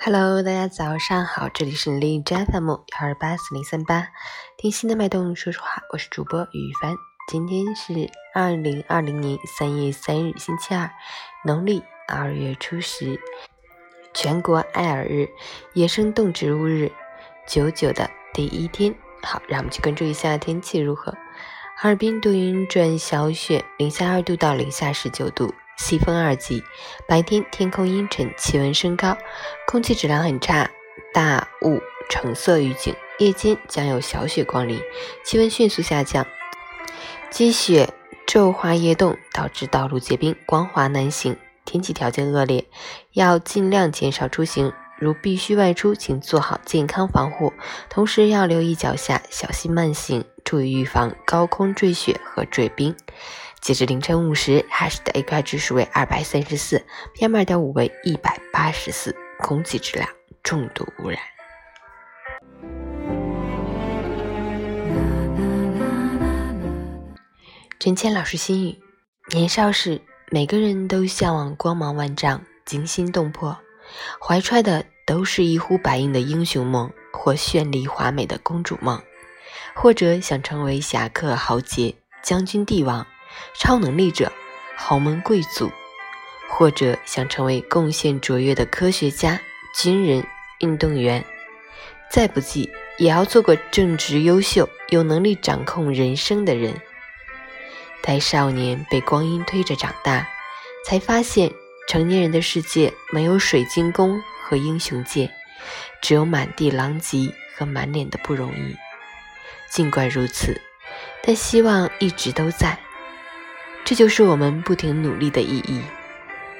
Hello，大家早上好，这里是荔枝 FM 幺二八四零三八，听心的脉动，说说话，我是主播雨帆。今天是二零二零年三月三日，星期二，农历二月初十，全国爱尔日，野生动植物日，九九的第一天。好，让我们去关注一下天气如何。哈尔滨多云转小雪，零下二度到零下十九度。西风二级，白天天空阴沉，气温升高，空气质量很差，大雾橙色预警。夜间将有小雪光临，气温迅速下降，积雪骤化夜冻，导致道路结冰，光滑难行。天气条件恶劣，要尽量减少出行。如必须外出，请做好健康防护，同时要留意脚下，小心慢行，注意预防高空坠雪和坠冰。截至凌晨五时，哈市的 AQI 指数为二百三十四，PM 二点五为一百八十四，空气质量重度污染。陈谦老师心语：年少时，每个人都向往光芒万丈、惊心动魄，怀揣的都是一呼百应的英雄梦，或绚丽华美的公主梦，或者想成为侠客豪杰、将军帝王。超能力者、豪门贵族，或者想成为贡献卓越的科学家、军人、运动员，再不济也要做个正直、优秀、有能力掌控人生的人。待少年被光阴推着长大，才发现成年人的世界没有水晶宫和英雄剑，只有满地狼藉和满脸的不容易。尽管如此，但希望一直都在。这就是我们不停努力的意义。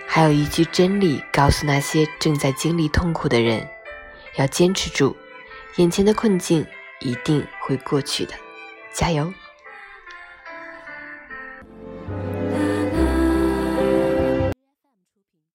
还有一句真理告诉那些正在经历痛苦的人：要坚持住，眼前的困境一定会过去的，加油！